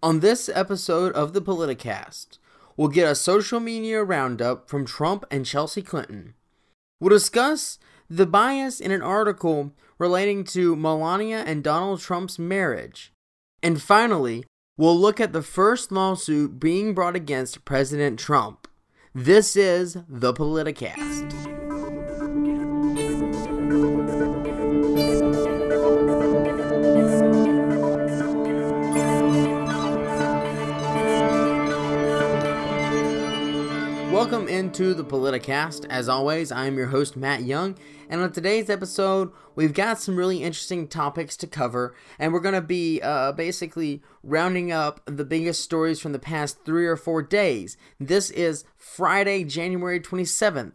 On this episode of the Politicast, we'll get a social media roundup from Trump and Chelsea Clinton. We'll discuss the bias in an article relating to Melania and Donald Trump's marriage. And finally, we'll look at the first lawsuit being brought against President Trump. This is the Politicast. Welcome into the Politicast. As always, I am your host, Matt Young, and on today's episode, we've got some really interesting topics to cover, and we're going to be uh, basically rounding up the biggest stories from the past three or four days. This is Friday, January 27th.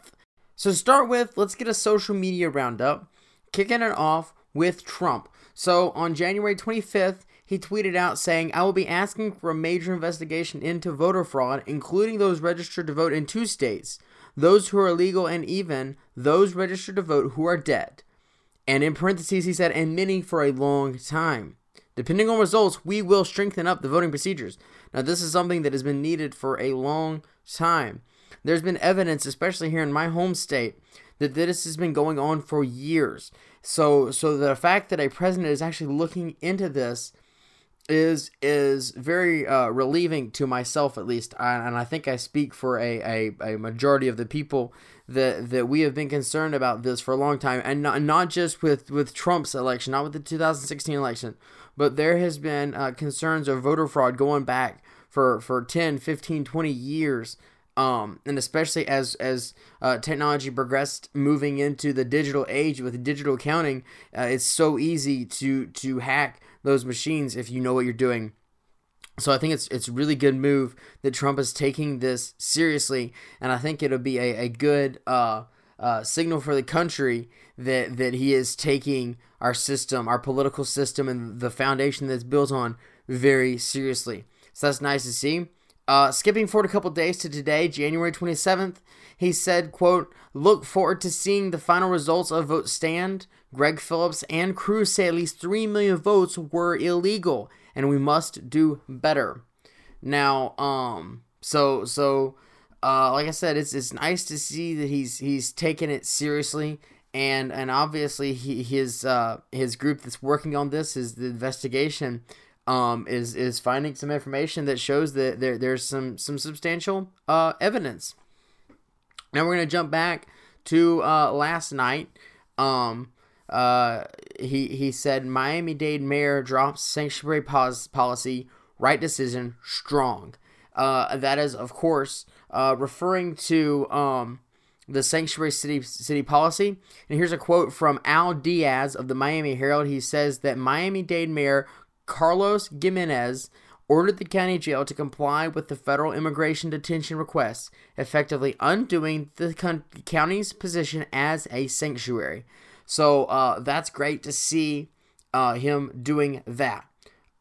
So, to start with, let's get a social media roundup, kicking it off with Trump. So, on January 25th, he tweeted out saying, I will be asking for a major investigation into voter fraud, including those registered to vote in two states, those who are illegal, and even those registered to vote who are dead. And in parentheses, he said, and many for a long time. Depending on results, we will strengthen up the voting procedures. Now, this is something that has been needed for a long time. There's been evidence, especially here in my home state, that this has been going on for years. So, so the fact that a president is actually looking into this is is very uh, relieving to myself at least, and I think I speak for a, a, a majority of the people that that we have been concerned about this for a long time, and not, not just with with Trump's election, not with the 2016 election, but there has been uh, concerns of voter fraud going back for for 10, 15, 20 years. Um, and especially as as uh, technology progressed, moving into the digital age with digital counting, uh, it's so easy to to hack those machines if you know what you're doing. So I think it's it's really good move that Trump is taking this seriously, and I think it'll be a, a good uh, uh, signal for the country that that he is taking our system, our political system, and the foundation that's built on very seriously. So that's nice to see. Uh, skipping forward a couple days to today, January 27th, he said, quote, look forward to seeing the final results of VoteStand. Gregg Phillips and Cruz say at least 3 million votes were illegal and we must do better. Now, um, so, so, uh, like I said, it's, it's nice to see that he's, he's taking it seriously and, and obviously he, his, uh, his group that's working on this is the investigation, um, is, is finding some information that shows that there, there's some, some substantial, uh, evidence. Now we're going to jump back to uh, last night. Um, uh, he he said Miami Dade mayor drops sanctuary pos- policy. Right decision, strong. Uh, that is of course uh, referring to um, the sanctuary city city policy. And here's a quote from Al Diaz of the Miami Herald. He says that Miami Dade Mayor Carlos Gimenez ordered the county jail to comply with the federal immigration detention request, effectively undoing the county's position as a sanctuary. So uh, that's great to see uh, him doing that.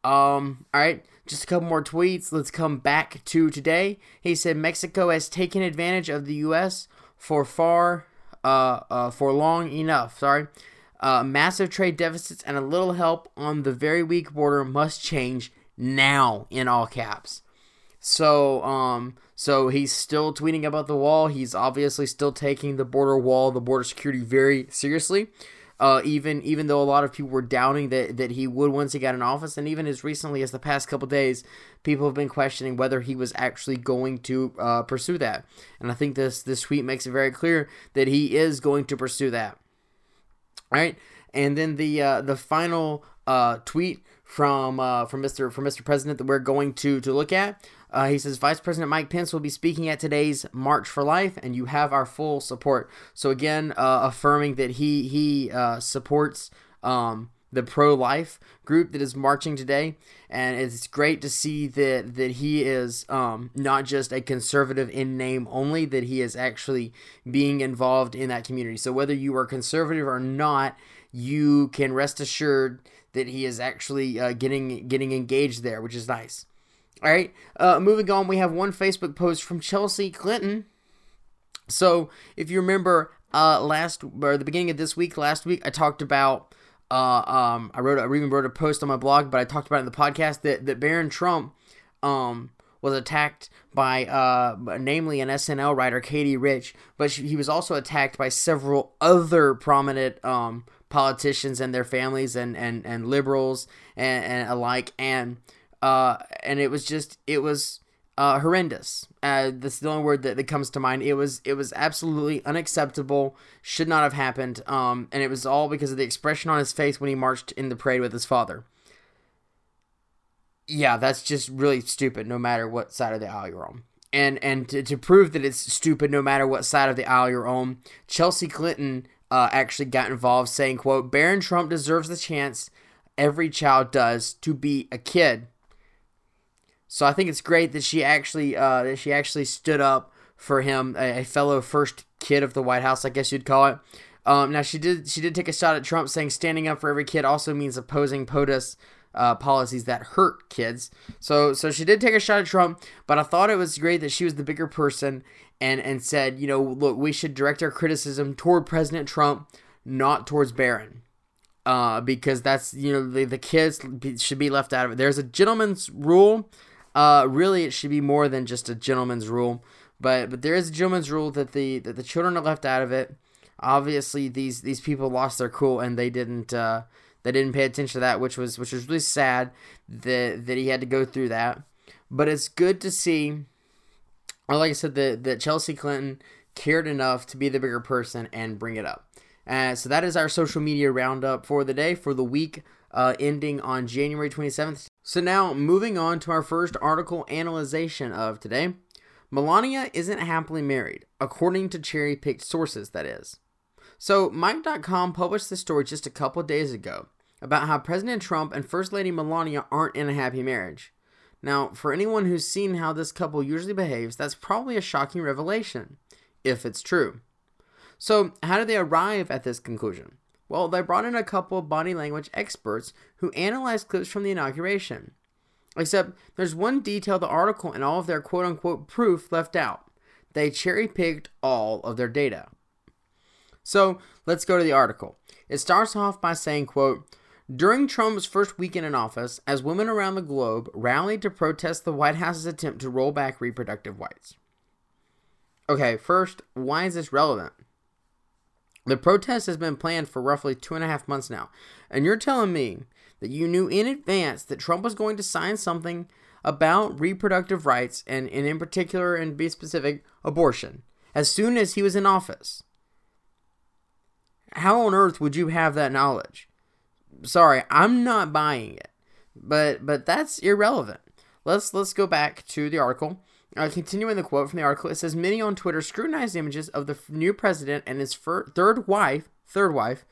Um, all right, just a couple more tweets. Let's come back to today. He said Mexico has taken advantage of the U.S. for far, uh, uh for long enough. Sorry. Uh, massive trade deficits and a little help on the very weak border must change now in all caps. So, um, so he's still tweeting about the wall. He's obviously still taking the border wall, the border security very seriously. Uh, even even though a lot of people were doubting that, that he would once he got in office, and even as recently as the past couple days, people have been questioning whether he was actually going to uh, pursue that. And I think this this tweet makes it very clear that he is going to pursue that. All right, and then the uh, the final uh, tweet from uh, from Mr. from Mr. President that we're going to to look at. Uh, he says Vice President Mike Pence will be speaking at today's March for Life, and you have our full support. So again, uh, affirming that he he uh, supports um, the pro-life group that is marching today, and it's great to see that that he is um, not just a conservative in name only, that he is actually being involved in that community. So whether you are conservative or not, you can rest assured that he is actually uh, getting getting engaged there, which is nice. All right, uh, moving on, we have one Facebook post from Chelsea Clinton. So, if you remember, uh, last or the beginning of this week, last week, I talked about uh, um, I wrote, I even wrote a post on my blog, but I talked about it in the podcast that that Barron Trump, um, was attacked by, uh, namely an SNL writer, Katie Rich, but she, he was also attacked by several other prominent, um, politicians and their families and and and liberals and, and alike, and uh, and it was just it was uh, horrendous. Uh, that's the only word that, that comes to mind. It was it was absolutely unacceptable. Should not have happened. Um, and it was all because of the expression on his face when he marched in the parade with his father. Yeah, that's just really stupid. No matter what side of the aisle you're on. And and to, to prove that it's stupid, no matter what side of the aisle you're on, Chelsea Clinton uh, actually got involved, saying, "quote Barron Trump deserves the chance every child does to be a kid." So I think it's great that she actually uh, that she actually stood up for him, a, a, fellow first kid of the White House, I guess you'd call it. Um, now she did she did take a shot at Trump, saying standing up for every kid also means opposing POTUS uh, policies that hurt kids. So so she did take a shot at Trump, but I thought it was great that she was the bigger person and and said, you know, look, we should direct our criticism toward President Trump, not towards Barron. Uh, because that's you know the, the kids should be left out of it. There's a gentleman's rule uh, really, it should be more than just a gentleman's rule, but but there is a gentleman's rule that the that the children are left out of it. Obviously, these these people lost their cool and they didn't uh, they didn't pay attention to that, which was which was really sad that that he had to go through that. But it's good to see, like I said, that that Chelsea Clinton cared enough to be the bigger person and bring it up. Uh, so that is our social media roundup for the day for the week uh, ending on January 27th. So now, moving on to our first article analyzation of today. Melania isn't happily married, according to cherry picked sources, that is. So, Mic.com published this story just a couple days ago about how President Trump and First Lady Melania aren't in a happy marriage. Now, for anyone who's seen how this couple usually behaves, that's probably a shocking revelation, if it's true. So, how did they arrive at this conclusion? Well, they brought in a couple of body language experts who analyzed clips from the inauguration. Except there's one detail the article and all of their quote unquote proof left out. They cherry picked all of their data. So let's go to the article. It starts off by saying, quote, during Trump's first weekend in office, as women around the globe rallied to protest the White House's attempt to roll back reproductive rights. Okay, first, why is this relevant? The protest has been planned for roughly two and a half months now. And you're telling me that you knew in advance that Trump was going to sign something about reproductive rights and, and in particular, and be specific, abortion as soon as he was in office. How on earth would you have that knowledge? Sorry, I'm not buying it. But but that's irrelevant. Let's let's go back to the article. Uh, continuing the quote from the article, it says many on Twitter scrutinized images of the new president and his fir- third wife, third wife,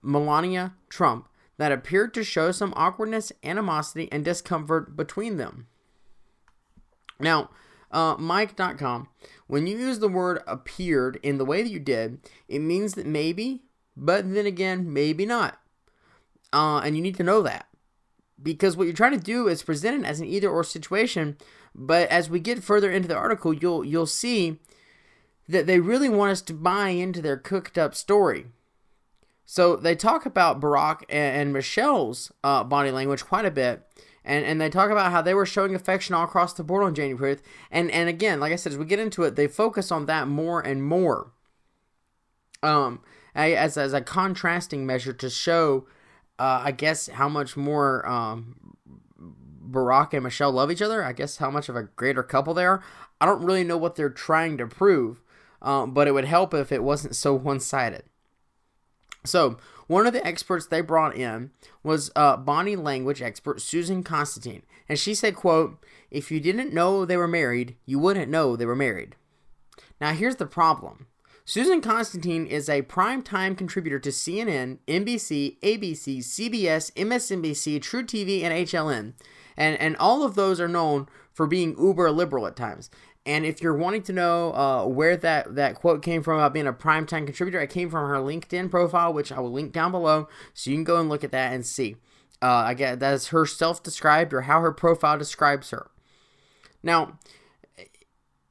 Melania Trump, that appeared to show some awkwardness, animosity, and discomfort between them. Now, uh, Mic.com, when you use the word appeared in the way that you did, it means that maybe, but then again, maybe not. Uh, and you need to know that. Because what you're trying to do is present it as an either or situation but as we get further into the article, you'll you'll see that they really want us to buy into their cooked up story. So they talk about Barack and, Michelle's uh, body language quite a bit. And, and they talk about how they were showing affection all across the board on January 5th. And, and again, like I said, as we get into it, they focus on that more and more um, as, as a contrasting measure to show, uh, I guess, how much more um, Barack and Michelle love each other. I guess how much of a greater couple they are. I don't really know what they're trying to prove, um, but it would help if it wasn't so one sided. So, one of the experts they brought in was uh, body language expert Susan Constantine, and she said, "quote If you didn't know they were married, you wouldn't know they were married." Now, here's the problem. Susan Constantine is a prime-time contributor to CNN, NBC, ABC, CBS, MSNBC, truTV, and HLN and and all of those are known for being uber liberal at times. And if you're wanting to know uh, where that, that quote came from about being a primetime contributor, it came from her LinkedIn profile, which I will link down below, so you can go and look at that and see. Uh, I guess that's her self-described or how her profile describes her. Now,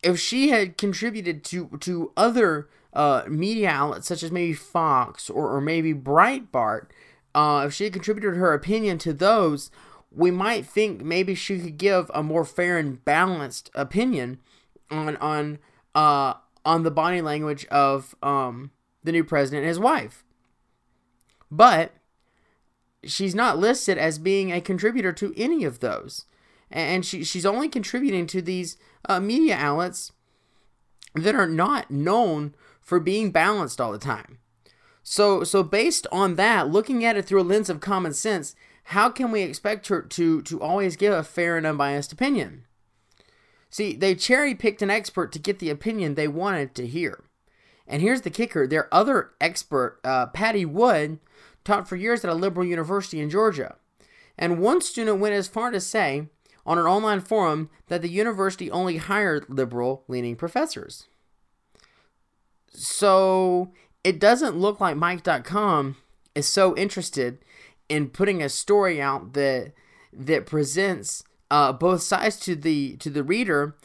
if she had contributed to to other uh, media outlets such as maybe Fox or, or maybe Breitbart, uh, if she contributed her opinion to those, we might think maybe she could give a more fair and balanced opinion on on uh, on the body language of um, the new president and his wife. But she's not listed as being a contributor to any of those. And she, she's only contributing to these uh, media outlets that are not known for being balanced all the time. So, so based on that, looking at it through a lens of common sense, how can we expect her to, to always give a fair and unbiased opinion? See, they cherry picked an expert to get the opinion they wanted to hear. And here's the kicker their other expert, uh, Patti Wood, taught for years at a liberal university in Georgia. And one student went as far to say on an online forum that the university only hired liberal leaning professors. So it doesn't look like Mic.com is so interested in putting a story out that that presents uh, both sides to the to the reader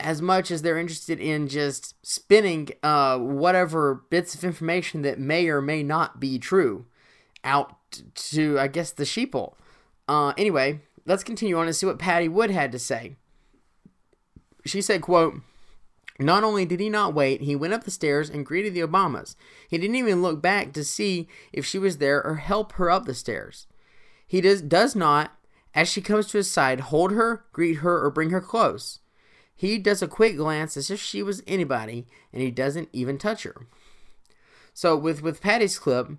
as much as they're interested in just spinning uh, whatever bits of information that may or may not be true out to, I guess, the sheeple. Uh, anyway, let's continue on and see what Patti Wood had to say. She said, quote, not only did he not wait, he went up the stairs and greeted the Obamas. He didn't even look back to see if she was there or help her up the stairs. He does, does not, as she comes to his side, hold her, greet her, or bring her close. He does a quick glance as if she was anybody, and he doesn't even touch her. So with with Patti's clip,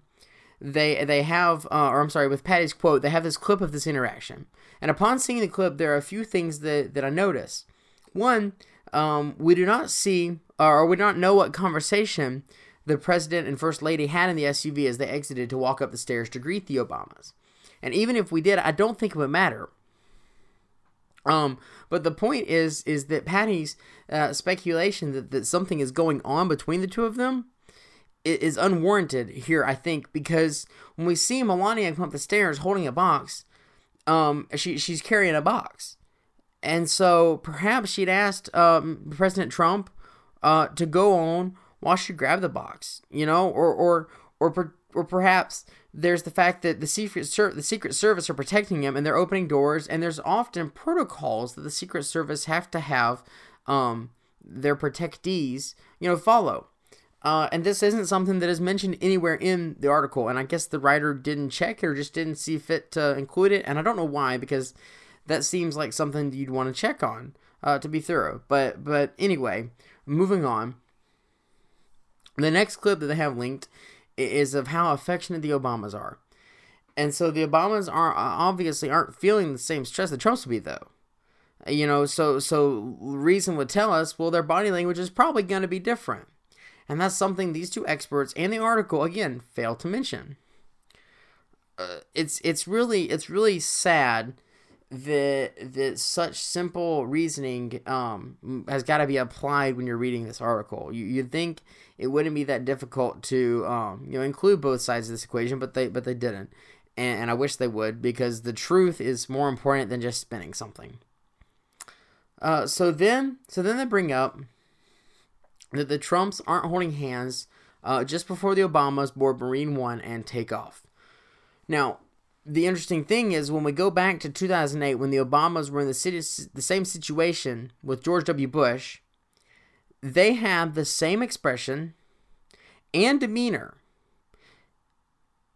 they they have, uh, or I'm sorry, with Patti's quote, they have this clip of this interaction. And upon seeing the clip, there are a few things that that I notice. One, um, we do not see, or we do not know what conversation the president and first lady had in the SUV as they exited to walk up the stairs to greet the Obamas. And even if we did, I don't think it would matter um, but the point is, is that Patti's uh, speculation that, that something is going on between the two of them is unwarranted here, I think, because when we see Melania come up the stairs holding a box, um, she she's carrying a box, and so perhaps she'd asked um, President Trump uh, to go on while she grabbed the box, you know, or or or per, or perhaps there's the fact that the secret Ser- the secret service are protecting him and they're opening doors and there's often protocols that the secret service have to have um, their protectees you know follow. Uh, and this isn't something that is mentioned anywhere in the article. And i guess the writer didn't check it or just didn't see fit to include it. And i don't know why because that seems like something you'd want to check on uh, to be thorough but but anyway moving on the next clip that they have linked is of how affectionate the Obamas are. And so the Obamas are obviously aren't feeling the same stress that Trump's would be though. You know, so so reason would tell us, well, their body language is probably going to be different. And that's something these two experts and the article again fail to mention. Uh, it's it's really it's really sad that that such simple reasoning um, has got to be applied when you're reading this article. You you'd think it wouldn't be that difficult to um, you know include both sides of this equation, but they but they didn't, and, and I wish they would because the truth is more important than just spinning something. Uh, so then so then they bring up that the Trumps aren't holding hands uh, just before the Obamas board Marine One and take off. Now the interesting thing is when we go back to 2008 when the Obamas were in the, city, the same situation with George W. Bush, they have the same expression and demeanor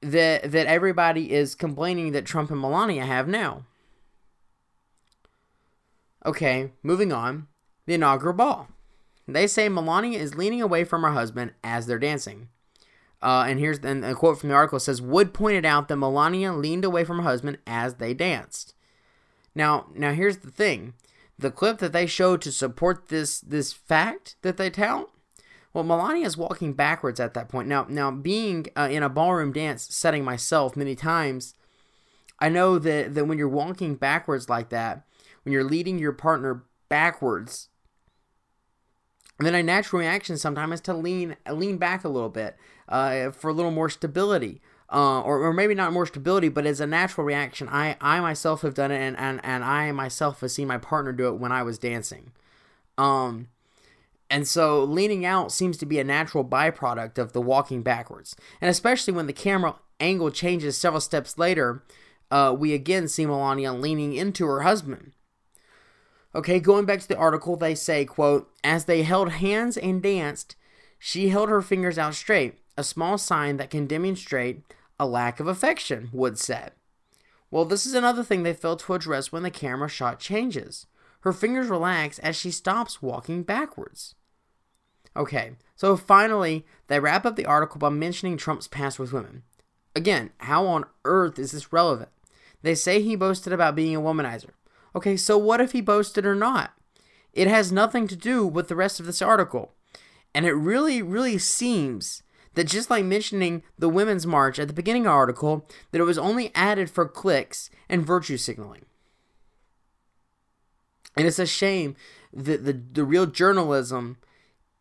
that that everybody is complaining that Trump and Melania have now. Okay, moving on. The inaugural ball. They say Melania is leaning away from her husband as they're dancing. Uh, and here's then a quote from the article says Wood pointed out that Melania leaned away from her husband as they danced. Now, now here's the thing: the clip that they show to support this this fact that they tell. Well, Melania is walking backwards at that point. Now, now being uh, in a ballroom dance setting myself many times, I know that that when you're walking backwards like that, when you're leading your partner backwards, then a natural reaction sometimes is to lean lean back a little bit uh, for a little more stability. Uh, or, or maybe not more stability, but as a natural reaction. I, I myself have done it, and, and, and I myself have seen my partner do it when I was dancing. Um, and so leaning out seems to be a natural byproduct of the walking backwards. And especially when the camera angle changes several steps later, uh, we again see Melania leaning into her husband. Okay, going back to the article, they say, quote, as they held hands and danced, she held her fingers out straight, a small sign that can demonstrate a lack of affection, Wood said. Well, this is another thing they fail to address when the camera shot changes. Her fingers relax as she stops walking backwards. Okay, so finally, they wrap up the article by mentioning Trump's past with women. Again, how on earth is this relevant? They say he boasted about being a womanizer. Okay, so what if he boasted or not? It has nothing to do with the rest of this article. And it really, really seems that just like mentioning the Women's March at the beginning of article, that it was only added for clicks and virtue signaling. And it's a shame that the, the real journalism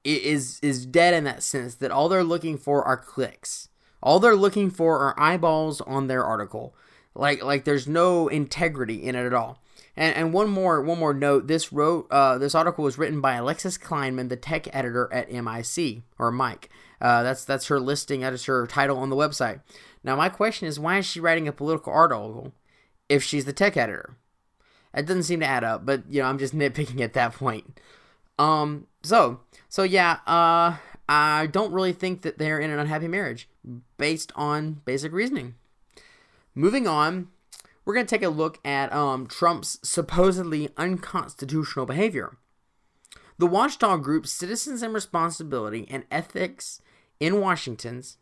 is is dead in that sense that all they're looking for are clicks. All they're looking for are eyeballs on their article. Like like there's no integrity in it at all. And, and one more one more note. This wrote uh, this article was written by Alexis Kleinman, the tech editor at MIC or Mike. Uh, that's that's her listing. That is her title on the website. Now my question is, why is she writing a political article if she's the tech editor? It doesn't seem to add up. But you know, I'm just nitpicking at that point. Um. So so yeah. Uh. I don't really think that they're in an unhappy marriage based on basic reasoning. Moving on, we're going to take a look at um, Trump's supposedly unconstitutional behavior. The watchdog group Citizens and Responsibility and Ethics in Washington's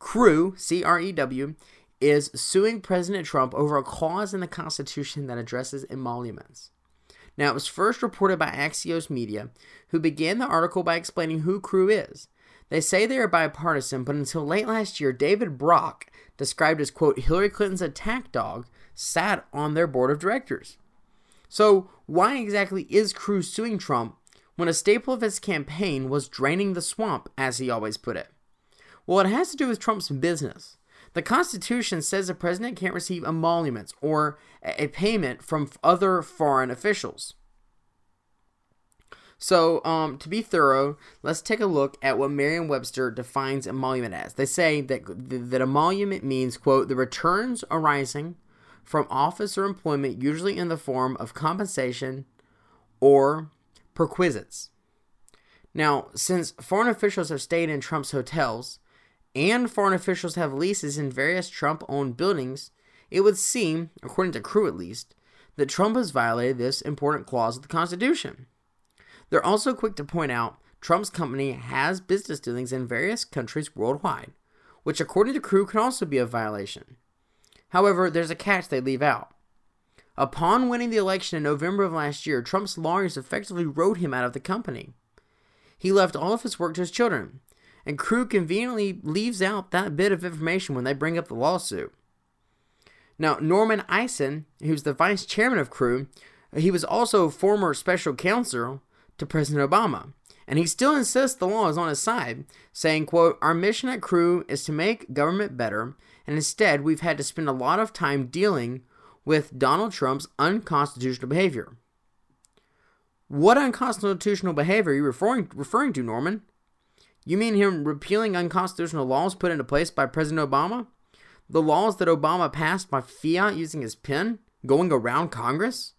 CREW, C R E W, is suing President Trump over a clause in the Constitution that addresses emoluments. Now, it was first reported by Axios Media, who began the article by explaining who CREW is. They say they are bipartisan, but until late last year, David Brock, described as, quote, Hillary Clinton's attack dog, sat on their board of directors. So, why exactly is CREW suing Trump when a staple of his campaign was draining the swamp, as he always put it? Well, it has to do with Trump's business. The Constitution says the president can't receive emoluments or a payment from other foreign officials. So, um, to be thorough, let's take a look at what Merriam-Webster defines emolument as. They say that that emolument means, quote, the returns arising from office or employment, usually in the form of compensation or perquisites. Now, since foreign officials have stayed in Trump's hotels and foreign officials have leases in various Trump owned buildings, it would seem, according to CREW at least, that Trump has violated this important clause of the Constitution. They're also quick to point out Trump's company has business dealings in various countries worldwide, which, according to CREW, can also be a violation. However, there's a catch they leave out. Upon winning the election in November of last year, Trump's lawyers effectively wrote him out of the company. He left all of his work to his children, and CREW conveniently leaves out that bit of information when they bring up the lawsuit. Now, Norman Eisen, who's the vice chairman of CREW, he was also former special counsel to President Obama. And he still insists the law is on his side, saying, quote, Our mission at CREW is to make government better, and instead we've had to spend a lot of time dealing with Donald Trump's unconstitutional behavior. What unconstitutional behavior are you referring, referring to, Norman? You mean him repealing unconstitutional laws put into place by President Obama? The laws that Obama passed by fiat using his pen, going around Congress?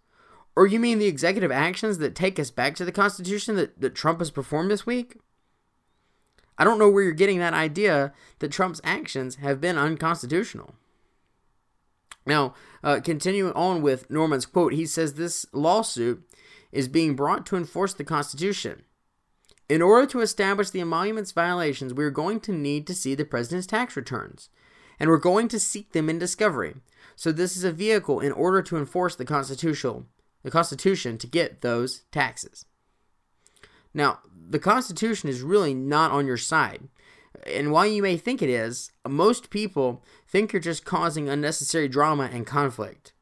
Or you mean the executive actions that take us back to the Constitution that, that Trump has performed this week? I don't know where you're getting that idea that Trump's actions have been unconstitutional. Now, uh, continuing on with Norman's quote, he says this lawsuit is being brought to enforce the Constitution. In order to establish the emoluments violations, we are going to need to see the president's tax returns, and we're going to seek them in discovery. So, this is a vehicle in order to enforce the constitutional the Constitution to get those taxes. Now, the Constitution is really not on your side. And while you may think it is, most people think you're just causing unnecessary drama and conflict.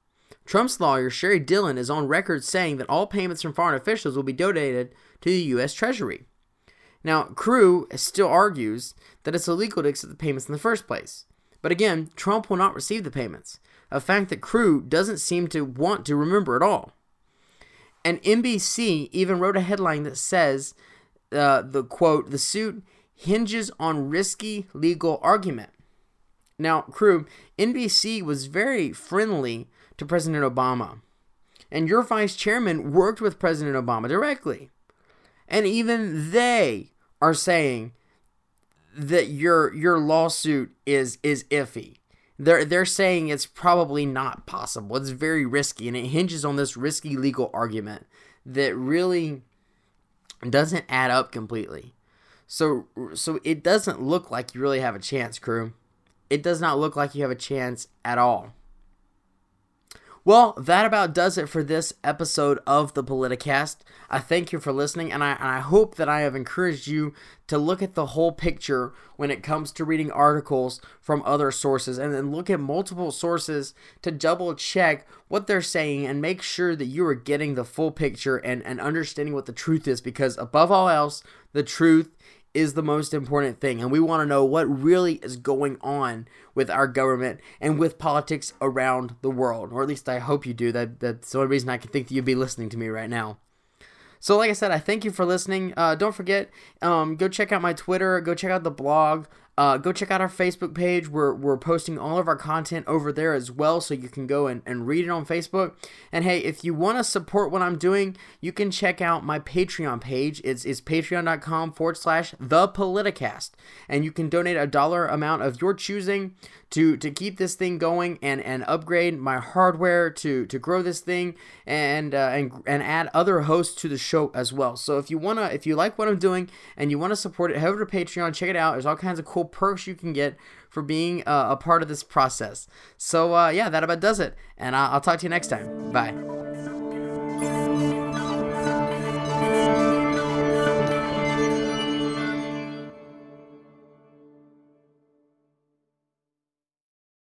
Trump's lawyer, Sheri Dillon, is on record saying that all payments from foreign officials will be donated to the U.S. Treasury. Now, CREW still argues that it's illegal to accept the payments in the first place. But again, Trump will not receive the payments, a fact that CREW doesn't seem to want to remember at all. And NBC even wrote a headline that says, uh, the quote, the suit hinges on risky legal argument. Now, crew, NBC was very friendly to President Obama. And your vice chairman worked with President Obama directly. And even they are saying that your your lawsuit is is iffy. They're they're saying it's probably not possible. It's very risky and it hinges on this risky legal argument that really doesn't add up completely. So so it doesn't look like you really have a chance, crew. It does not look like you have a chance at all. Well, that about does it for this episode of the Politicast. I thank you for listening, and I, and I hope that I have encouraged you to look at the whole picture when it comes to reading articles from other sources and then look at multiple sources to double check what they're saying and make sure that you are getting the full picture and, and understanding what the truth is because, above all else, the truth is the most important thing. And we want to know what really is going on with our government and with politics around the world. Or at least I hope you do. That That's the only reason I can think that you'd be listening to me right now. So, like I said, I thank you for listening. Uh, don't forget, um, go check out my Twitter, go check out the blog. Uh, go check out our Facebook page. We're, we're posting all of our content over there as well, so you can go and, and read it on Facebook. And hey, if you want to support what I'm doing, you can check out my Patreon page. It's, it's patreon.com forward slash the Politicast. And you can donate a dollar amount of your choosing to, to keep this thing going and, and upgrade my hardware to, to grow this thing and, uh, and, and add other hosts to the show as well. So if you want to, if you like what I'm doing and you want to support it, head over to Patreon, check it out. There's all kinds of cool perks you can get for being uh, a part of this process. So, uh, yeah, that about does it. And I'll talk to you next time. Bye.